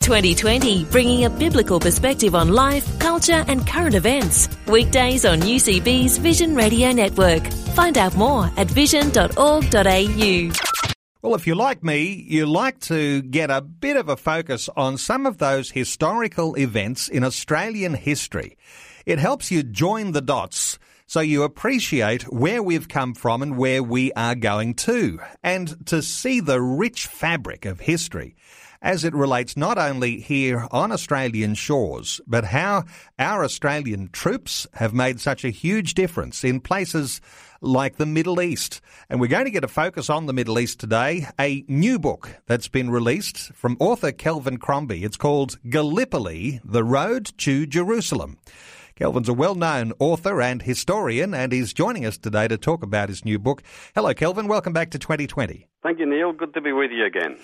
2020, bringing a biblical perspective on life, culture, and current events. Weekdays on UCB's Vision Radio Network. Find out more at vision.org.au. Well, if you're like me, you like to get a bit of a focus on some of those historical events in Australian history. It helps you join the dots so you appreciate where we've come from and where we are going to, and to see the rich fabric of history as it relates not only here on Australian shores, but how our Australian troops have made such a huge difference in places like the Middle East. And we're going to get a focus on the Middle East today, a new book that's been released from author Kelvin Crombie. It's called Gallipoli, The Road to Jerusalem. Kelvin's a well-known author and historian and he's joining us today to talk about his new book. Hello, Kelvin. Welcome back to 2020. Thank you, Neil. Good to be with you again.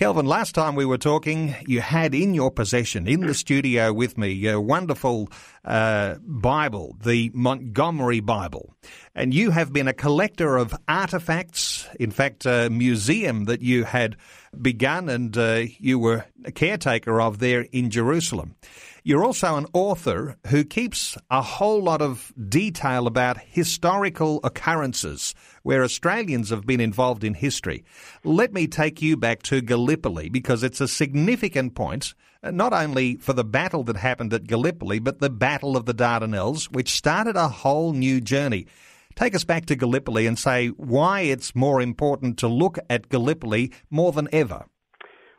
Kelvin, last time we were talking, you had in your possession, in the studio with me, a wonderful uh, Bible, the Montgomery Bible. And you have been a collector of artifacts, in fact, a museum that you had begun and uh, you were a caretaker of there in Jerusalem. You're also an author who keeps a whole lot of detail about historical occurrences where Australians have been involved in history. Let me take you back to Gallipoli because it's a significant point, uh, not only for the battle that happened at Gallipoli, but the Battle of the Dardanelles, which started a whole new journey. Take us back to Gallipoli and say why it's more important to look at Gallipoli more than ever.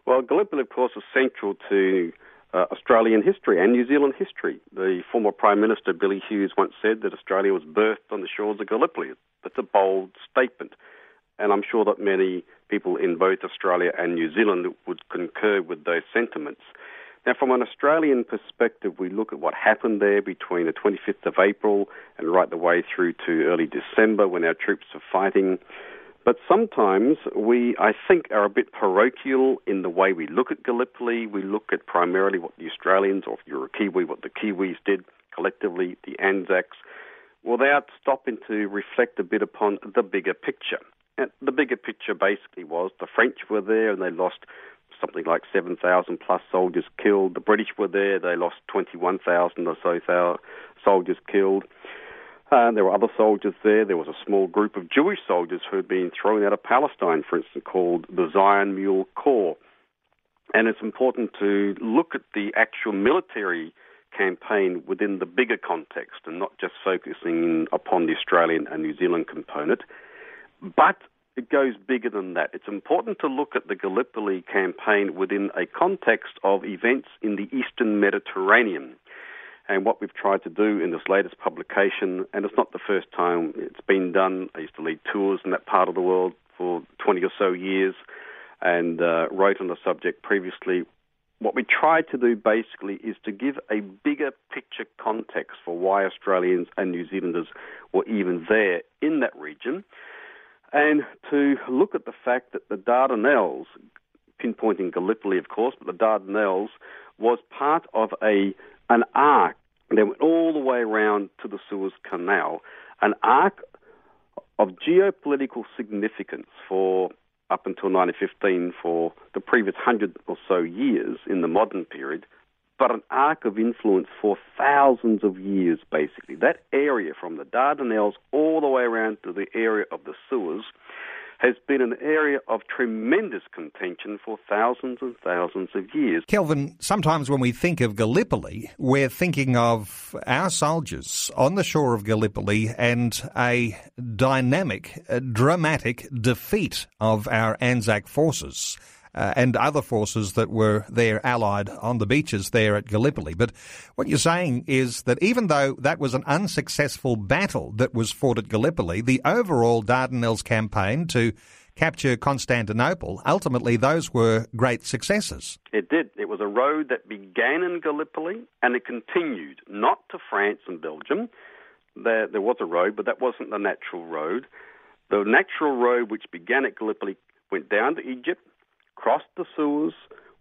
Well, Gallipoli, of course, is central to uh, Australian history and New Zealand history. The former Prime Minister Billy Hughes once said that Australia was birthed on the shores of Gallipoli. That's a bold statement, and I'm sure that many people in both Australia and New Zealand would concur with those sentiments. Now, from an Australian perspective, we look at what happened there between the 25th of April and right the way through to early December when our troops were fighting. But sometimes we, I think, are a bit parochial in the way we look at Gallipoli. We look at primarily what the Australians, or if you're a Kiwi, what the Kiwis did collectively, the Anzacs, without stopping to reflect a bit upon the bigger picture. And the bigger picture basically was the French were there and they lost something like 7,000 plus soldiers killed. The British were there, they lost 21,000 or so soldiers killed. Uh, there were other soldiers there. There was a small group of Jewish soldiers who had been thrown out of Palestine, for instance, called the Zion Mule Corps. And it's important to look at the actual military campaign within the bigger context and not just focusing upon the Australian and New Zealand component. But it goes bigger than that. It's important to look at the Gallipoli campaign within a context of events in the eastern Mediterranean. And what we've tried to do in this latest publication, and it's not the first time it's been done, I used to lead tours in that part of the world for 20 or so years and uh, wrote on the subject previously. What we tried to do basically is to give a bigger picture context for why Australians and New Zealanders were even there in that region, and to look at the fact that the Dardanelles, pinpointing Gallipoli, of course, but the Dardanelles was part of a an arc they went all the way around to the Suez Canal, an arc of geopolitical significance for up until 1915 for the previous hundred or so years in the modern period, but an arc of influence for thousands of years, basically. That area from the Dardanelles all the way around to the area of the Suez has been an area of tremendous contention for thousands and thousands of years. Kelvin, sometimes when we think of Gallipoli, we're thinking of our soldiers on the shore of Gallipoli and a dynamic, a dramatic defeat of our Anzac forces uh, and other forces that were there allied on the beaches there at Gallipoli. But what you're saying is that even though that was an unsuccessful battle that was fought at Gallipoli, the overall Dardanelles campaign to capture Constantinople, ultimately those were great successes. It did. It was a road that began in Gallipoli and it continued, not to France and Belgium. There, there was a road, but that wasn't the natural road. The natural road, which began at Gallipoli, went down to Egypt, crossed the Suez,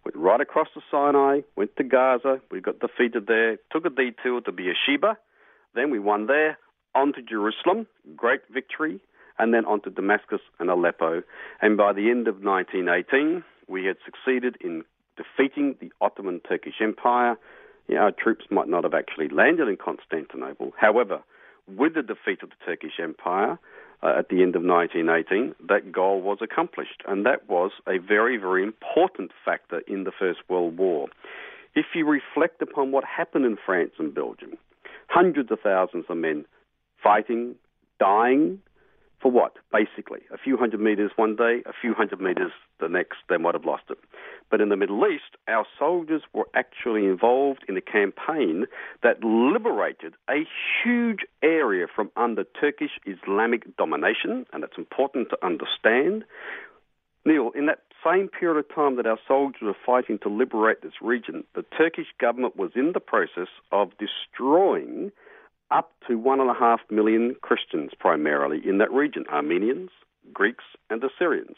went right across the Sinai, went to Gaza. We got defeated there, took a detour to Beersheba. Then we won there, on to Jerusalem, great victory, and then on to Damascus and Aleppo. And by the end of 1918, we had succeeded in defeating the Ottoman Turkish Empire. You know, our troops might not have actually landed in Constantinople. However, with the defeat of the Turkish Empire, uh, at the end of 1918, that goal was accomplished, and that was a very, very important factor in the First World War. If you reflect upon what happened in France and Belgium, hundreds of thousands of men fighting, dying, for what? Basically, a few hundred meters one day, a few hundred meters the next, they might have lost it. But in the Middle East, our soldiers were actually involved in a campaign that liberated a huge area from under Turkish Islamic domination, and it's important to understand. Neil, in that same period of time that our soldiers were fighting to liberate this region, the Turkish government was in the process of destroying up to one and a half million Christians primarily in that region Armenians, Greeks, and Assyrians.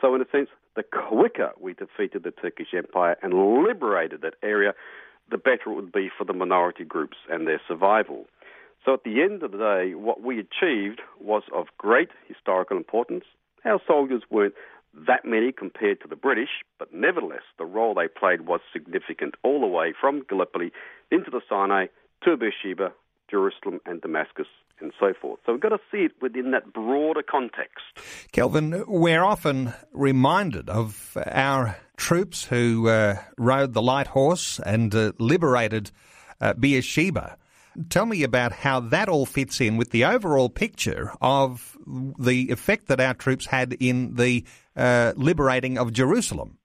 So, in a sense, the quicker we defeated the Turkish Empire and liberated that area, the better it would be for the minority groups and their survival. So, at the end of the day, what we achieved was of great historical importance. Our soldiers weren't that many compared to the British, but nevertheless, the role they played was significant all the way from Gallipoli into the Sinai to Beersheba Jerusalem and Damascus and so forth. So we've got to see it within that broader context. Kelvin, we're often reminded of our troops who uh, rode the light horse and uh, liberated uh, Beersheba. Tell me about how that all fits in with the overall picture of the effect that our troops had in the uh, liberating of Jerusalem.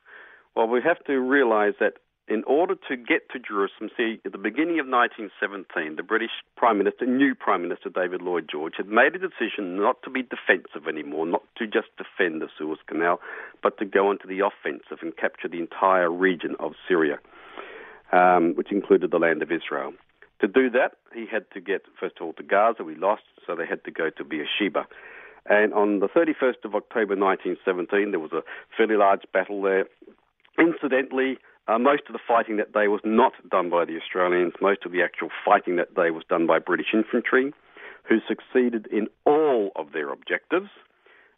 Well, we have to realize that in order to get to Jerusalem, see, at the beginning of 1917, the British Prime Minister, new Prime Minister David Lloyd George, had made a decision not to be defensive anymore, not to just defend the Suez Canal, but to go into the offensive and capture the entire region of Syria, um, which included the land of Israel. To do that, he had to get, first of all, to Gaza. We lost, so they had to go to Beersheba. And on the 31st of October 1917, there was a fairly large battle there. Incidentally, uh, most of the fighting that day was not done by the Australians. Most of the actual fighting that day was done by British infantry, who succeeded in all of their objectives.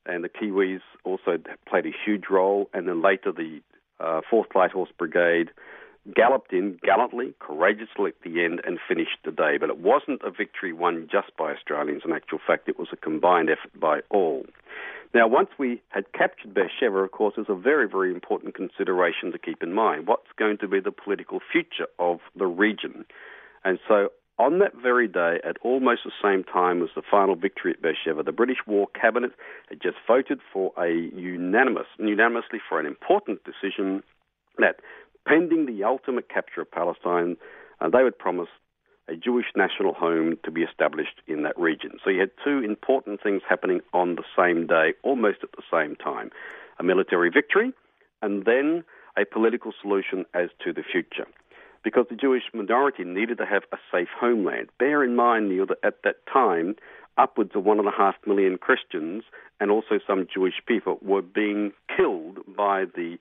And the Kiwis also played a huge role. And then later, the uh, 4th Light Horse Brigade galloped in gallantly, courageously at the end and finished the day. But it wasn't a victory won just by Australians. In actual fact, it was a combined effort by all. Now, once we had captured Beersheba, of course, there's a very, very important consideration to keep in mind. What's going to be the political future of the region? And so, on that very day, at almost the same time as the final victory at Beersheba, the British War Cabinet had just voted for a unanimous, unanimously for an important decision that pending the ultimate capture of Palestine, uh, they would promise a Jewish national home to be established in that region. So you had two important things happening on the same day, almost at the same time a military victory and then a political solution as to the future. Because the Jewish minority needed to have a safe homeland. Bear in mind, Neil, that at that time, upwards of one and a half million Christians and also some Jewish people were being killed by the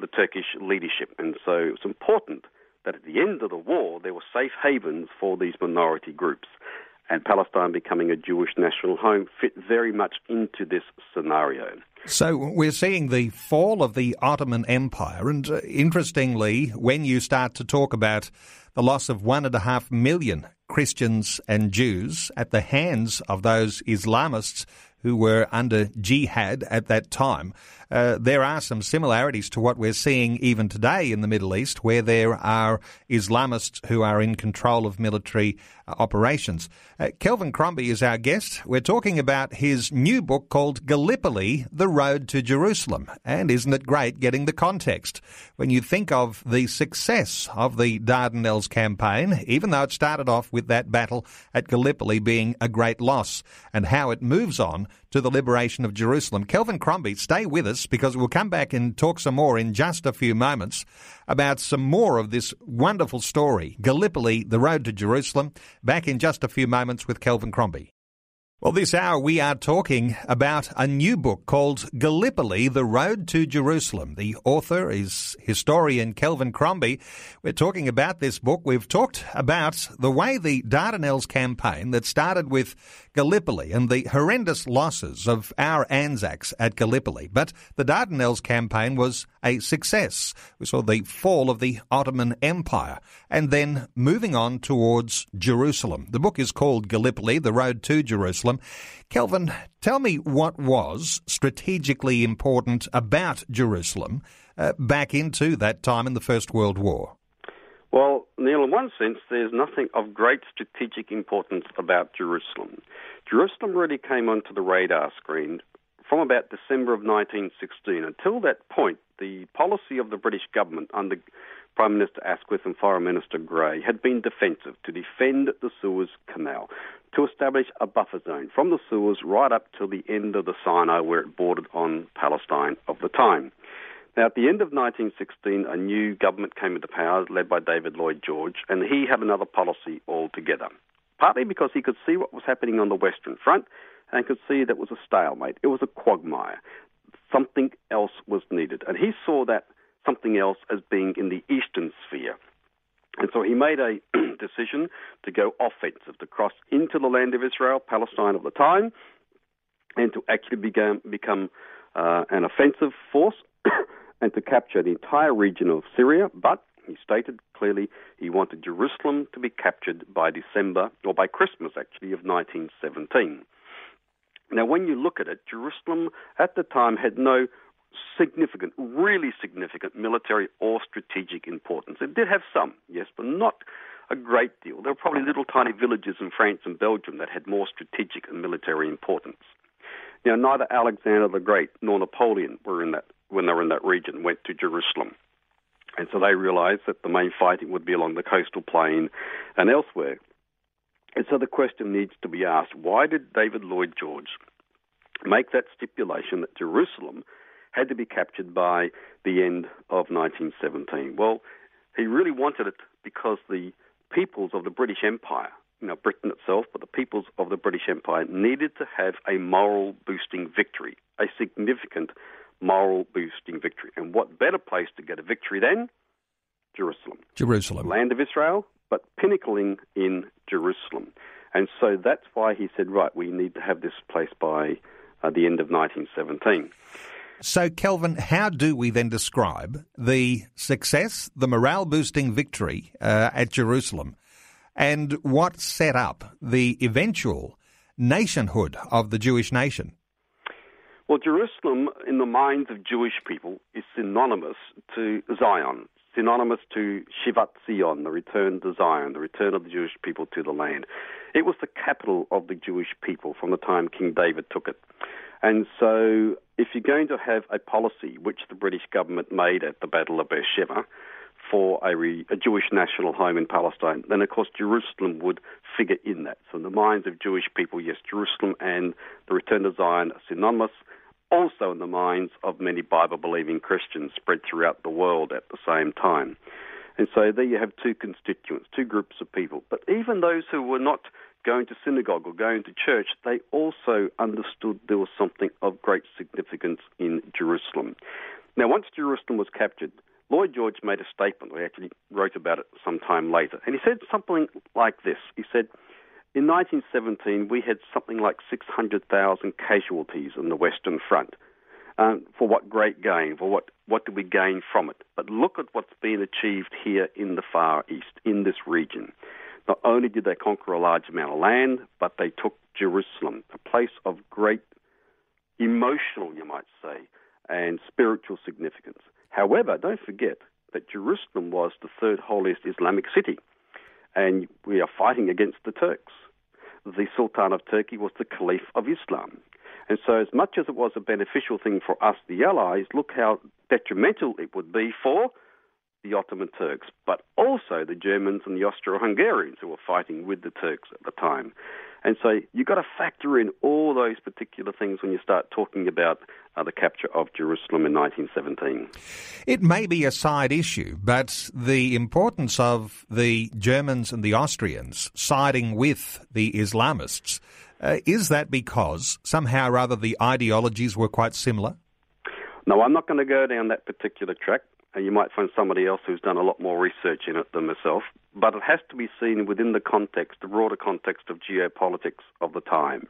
the Turkish leadership. And so it was important that at the end of the war, there were safe havens for these minority groups. And Palestine becoming a Jewish national home fit very much into this scenario. So we're seeing the fall of the Ottoman Empire. And uh, interestingly, when you start to talk about the loss of one and a half million Christians and Jews at the hands of those Islamists who were under jihad at that time, uh, there are some similarities to what we're seeing even today in the Middle East, where there are Islamists who are in control of military uh, operations. Uh, Kelvin Crombie is our guest. We're talking about his new book called Gallipoli, The Road to Jerusalem. And isn't it great getting the context? When you think of the success of the Dardanelles campaign, even though it started off with that battle at Gallipoli being a great loss, and how it moves on on to the liberation of Jerusalem. Kelvin Crombie, stay with us because we'll come back and talk some more in just a few moments about some more of this wonderful story, Gallipoli, the road to Jerusalem. Back in just a few moments with Kelvin Crombie. Well, this hour we are talking about a new book called Gallipoli, The Road to Jerusalem. The author is historian Kelvin Crombie. We're talking about this book. We've talked about the way the Dardanelles campaign that started with Gallipoli and the horrendous losses of our Anzacs at Gallipoli. But the Dardanelles campaign was a success. We saw the fall of the Ottoman Empire and then moving on towards Jerusalem. The book is called Gallipoli, The Road to Jerusalem. Kelvin, tell me what was strategically important about Jerusalem uh, back into that time in the First World War. Well, Neil, in one sense, there's nothing of great strategic importance about Jerusalem. Jerusalem really came onto the radar screen from about December of 1916. Until that point, the policy of the British government under Prime Minister Asquith and Foreign Minister Grey had been defensive to defend the Suez Canal, to establish a buffer zone from the Suez right up to the end of the Sinai where it bordered on Palestine of the time. Now, at the end of 1916, a new government came into power led by David Lloyd George, and he had another policy altogether. Partly because he could see what was happening on the Western Front and could see that it was a stalemate, it was a quagmire. Something else was needed. And he saw that something else as being in the Eastern sphere. And so he made a decision to go offensive, to cross into the land of Israel, Palestine of the time, and to actually become, become uh, an offensive force and to capture the entire region of Syria. But he stated clearly he wanted Jerusalem to be captured by December, or by Christmas actually, of 1917. Now, when you look at it, Jerusalem at the time had no significant, really significant military or strategic importance. It did have some, yes, but not a great deal. There were probably little tiny villages in France and Belgium that had more strategic and military importance. Now, neither Alexander the Great nor Napoleon were in that when they were in that region went to Jerusalem. And so they realized that the main fighting would be along the coastal plain and elsewhere. And so the question needs to be asked why did David Lloyd George make that stipulation that Jerusalem had to be captured by the end of 1917. Well, he really wanted it because the peoples of the British Empire, you know, Britain itself, but the peoples of the British Empire needed to have a moral boosting victory, a significant moral boosting victory. And what better place to get a victory than Jerusalem? Jerusalem. Land of Israel, but pinnacling in Jerusalem. And so that's why he said, right, we need to have this place by uh, the end of 1917. So, Kelvin, how do we then describe the success, the morale boosting victory uh, at Jerusalem, and what set up the eventual nationhood of the Jewish nation? Well, Jerusalem, in the minds of Jewish people, is synonymous to Zion, synonymous to Shivat Zion, the return to Zion, the return of the Jewish people to the land. It was the capital of the Jewish people from the time King David took it. And so, if you're going to have a policy, which the British government made at the Battle of Beersheba, for a, re, a, Jewish national home in Palestine, then of course Jerusalem would figure in that. So, in the minds of Jewish people, yes, Jerusalem and the return to Zion are synonymous. Also, in the minds of many Bible believing Christians spread throughout the world at the same time. And so, there you have two constituents, two groups of people. But even those who were not going to synagogue or going to church, they also understood there was something of great significance in Jerusalem. Now, once Jerusalem was captured, Lloyd George made a statement. We actually wrote about it some time later. And he said something like this He said, In 1917, we had something like 600,000 casualties on the Western Front. Um, for what great gain? For what, what did we gain from it? But look at what's been achieved here in the Far East, in this region. Not only did they conquer a large amount of land, but they took Jerusalem, a place of great emotional, you might say, and spiritual significance. However, don't forget that Jerusalem was the third holiest Islamic city, and we are fighting against the Turks. The Sultan of Turkey was the Caliph of Islam. And so, as much as it was a beneficial thing for us, the Allies, look how detrimental it would be for the Ottoman Turks, but also the Germans and the Austro Hungarians who were fighting with the Turks at the time. And so you've got to factor in all those particular things when you start talking about uh, the capture of Jerusalem in 1917. It may be a side issue, but the importance of the Germans and the Austrians siding with the Islamists, uh, is that because somehow or other the ideologies were quite similar? No, I'm not going to go down that particular track you might find somebody else who's done a lot more research in it than myself. But it has to be seen within the context, the broader context of geopolitics of the time.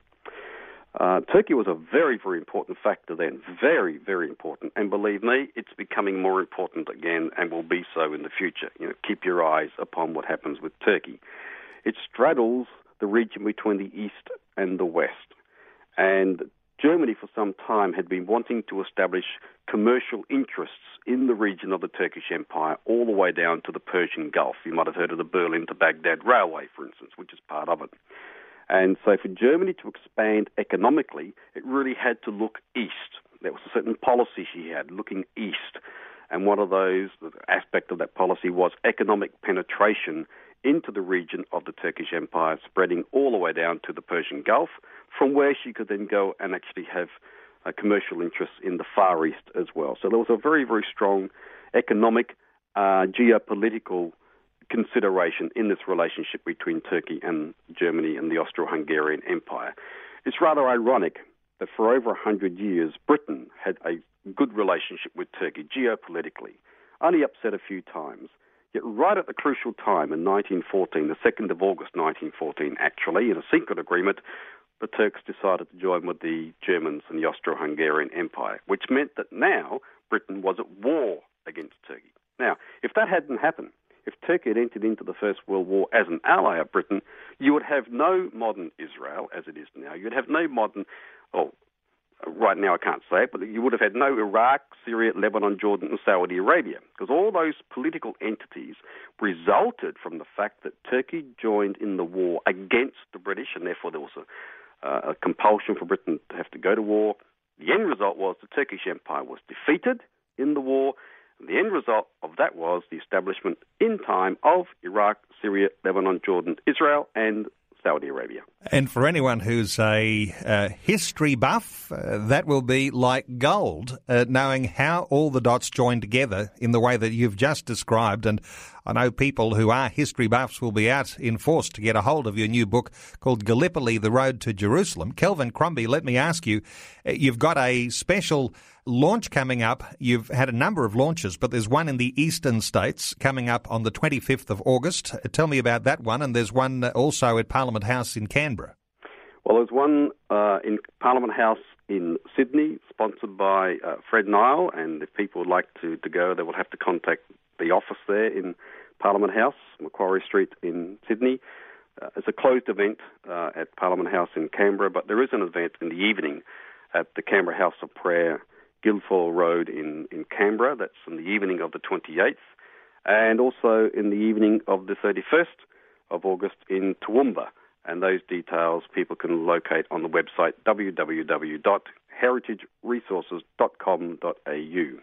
Uh, Turkey was a very, very important factor then, very, very important. And believe me, it's becoming more important again and will be so in the future. You know, keep your eyes upon what happens with Turkey. It straddles the region between the east and the west. And Germany, for some time, had been wanting to establish commercial interests in the region of the Turkish Empire, all the way down to the Persian Gulf. You might have heard of the Berlin to Baghdad Railway, for instance, which is part of it. And so, for Germany to expand economically, it really had to look east. There was a certain policy she had, looking east. And one of those aspect of that policy was economic penetration into the region of the Turkish Empire, spreading all the way down to the Persian Gulf, from where she could then go and actually have uh, commercial interests in the Far East as well. So there was a very, very strong economic, uh, geopolitical consideration in this relationship between Turkey and Germany and the Austro-Hungarian Empire. It's rather ironic that for over 100 years, Britain had a good relationship with Turkey geopolitically, only upset a few times. Yet, right at the crucial time in 1914, the 2nd of August 1914, actually, in a secret agreement, the Turks decided to join with the Germans and the Austro Hungarian Empire, which meant that now Britain was at war against Turkey. Now, if that hadn't happened, if Turkey had entered into the First World War as an ally of Britain, you would have no modern Israel as it is now. You'd have no modern, oh, right now I can't say it, but you would have had no Iraq, Syria, Lebanon, Jordan, and Saudi Arabia, because all those political entities resulted from the fact that Turkey joined in the war against the British, and therefore there was a uh, a compulsion for Britain to have to go to war. The end result was the Turkish Empire was defeated in the war. The end result of that was the establishment in time of Iraq, Syria, Lebanon, Jordan, Israel, and Saudi Arabia. And for anyone who's a uh, history buff, uh, that will be like gold, uh, knowing how all the dots join together in the way that you've just described. And I know people who are history buffs will be out in force to get a hold of your new book called Gallipoli, The Road to Jerusalem. Kelvin Crombie, let me ask you, uh, you've got a special launch coming up. You've had a number of launches, but there's one in the eastern states coming up on the 25th of August. Tell me about that one. And there's one also at Parliament House in Canberra. Well, there's one uh, in Parliament House in Sydney, sponsored by uh, Fred Nile. And if people would like to, to go, they will have to contact the office there in Parliament House, Macquarie Street in Sydney. Uh, it's a closed event uh, at Parliament House in Canberra, but there is an event in the evening at the Canberra House of Prayer Guildford Road in, in Canberra. That's in the evening of the 28th, and also in the evening of the 31st of August in Toowoomba. And those details people can locate on the website www.heritageresources.com.au.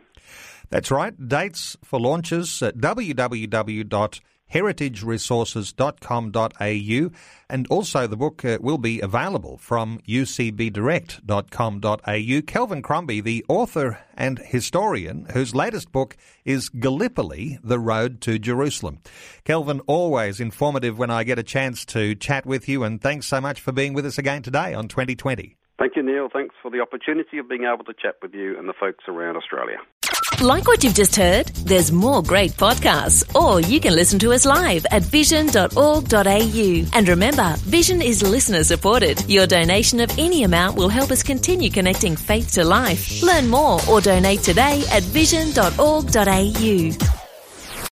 That's right. Dates for launches at www heritageresources.com.au. And also, the book uh, will be available from ucbdirect.com.au. Kelvin Crombie, the author and historian, whose latest book is Gallipoli, The Road to Jerusalem. Kelvin, always informative when I get a chance to chat with you, and thanks so much for being with us again today on 2020. Thank you, Neil. Thanks for the opportunity of being able to chat with you and the folks around Australia. Like what you've just heard? There's more great podcasts, or you can listen to us live at vision.org.au. And remember, Vision is listener supported. Your donation of any amount will help us continue connecting faith to life. Learn more or donate today at vision.org.au.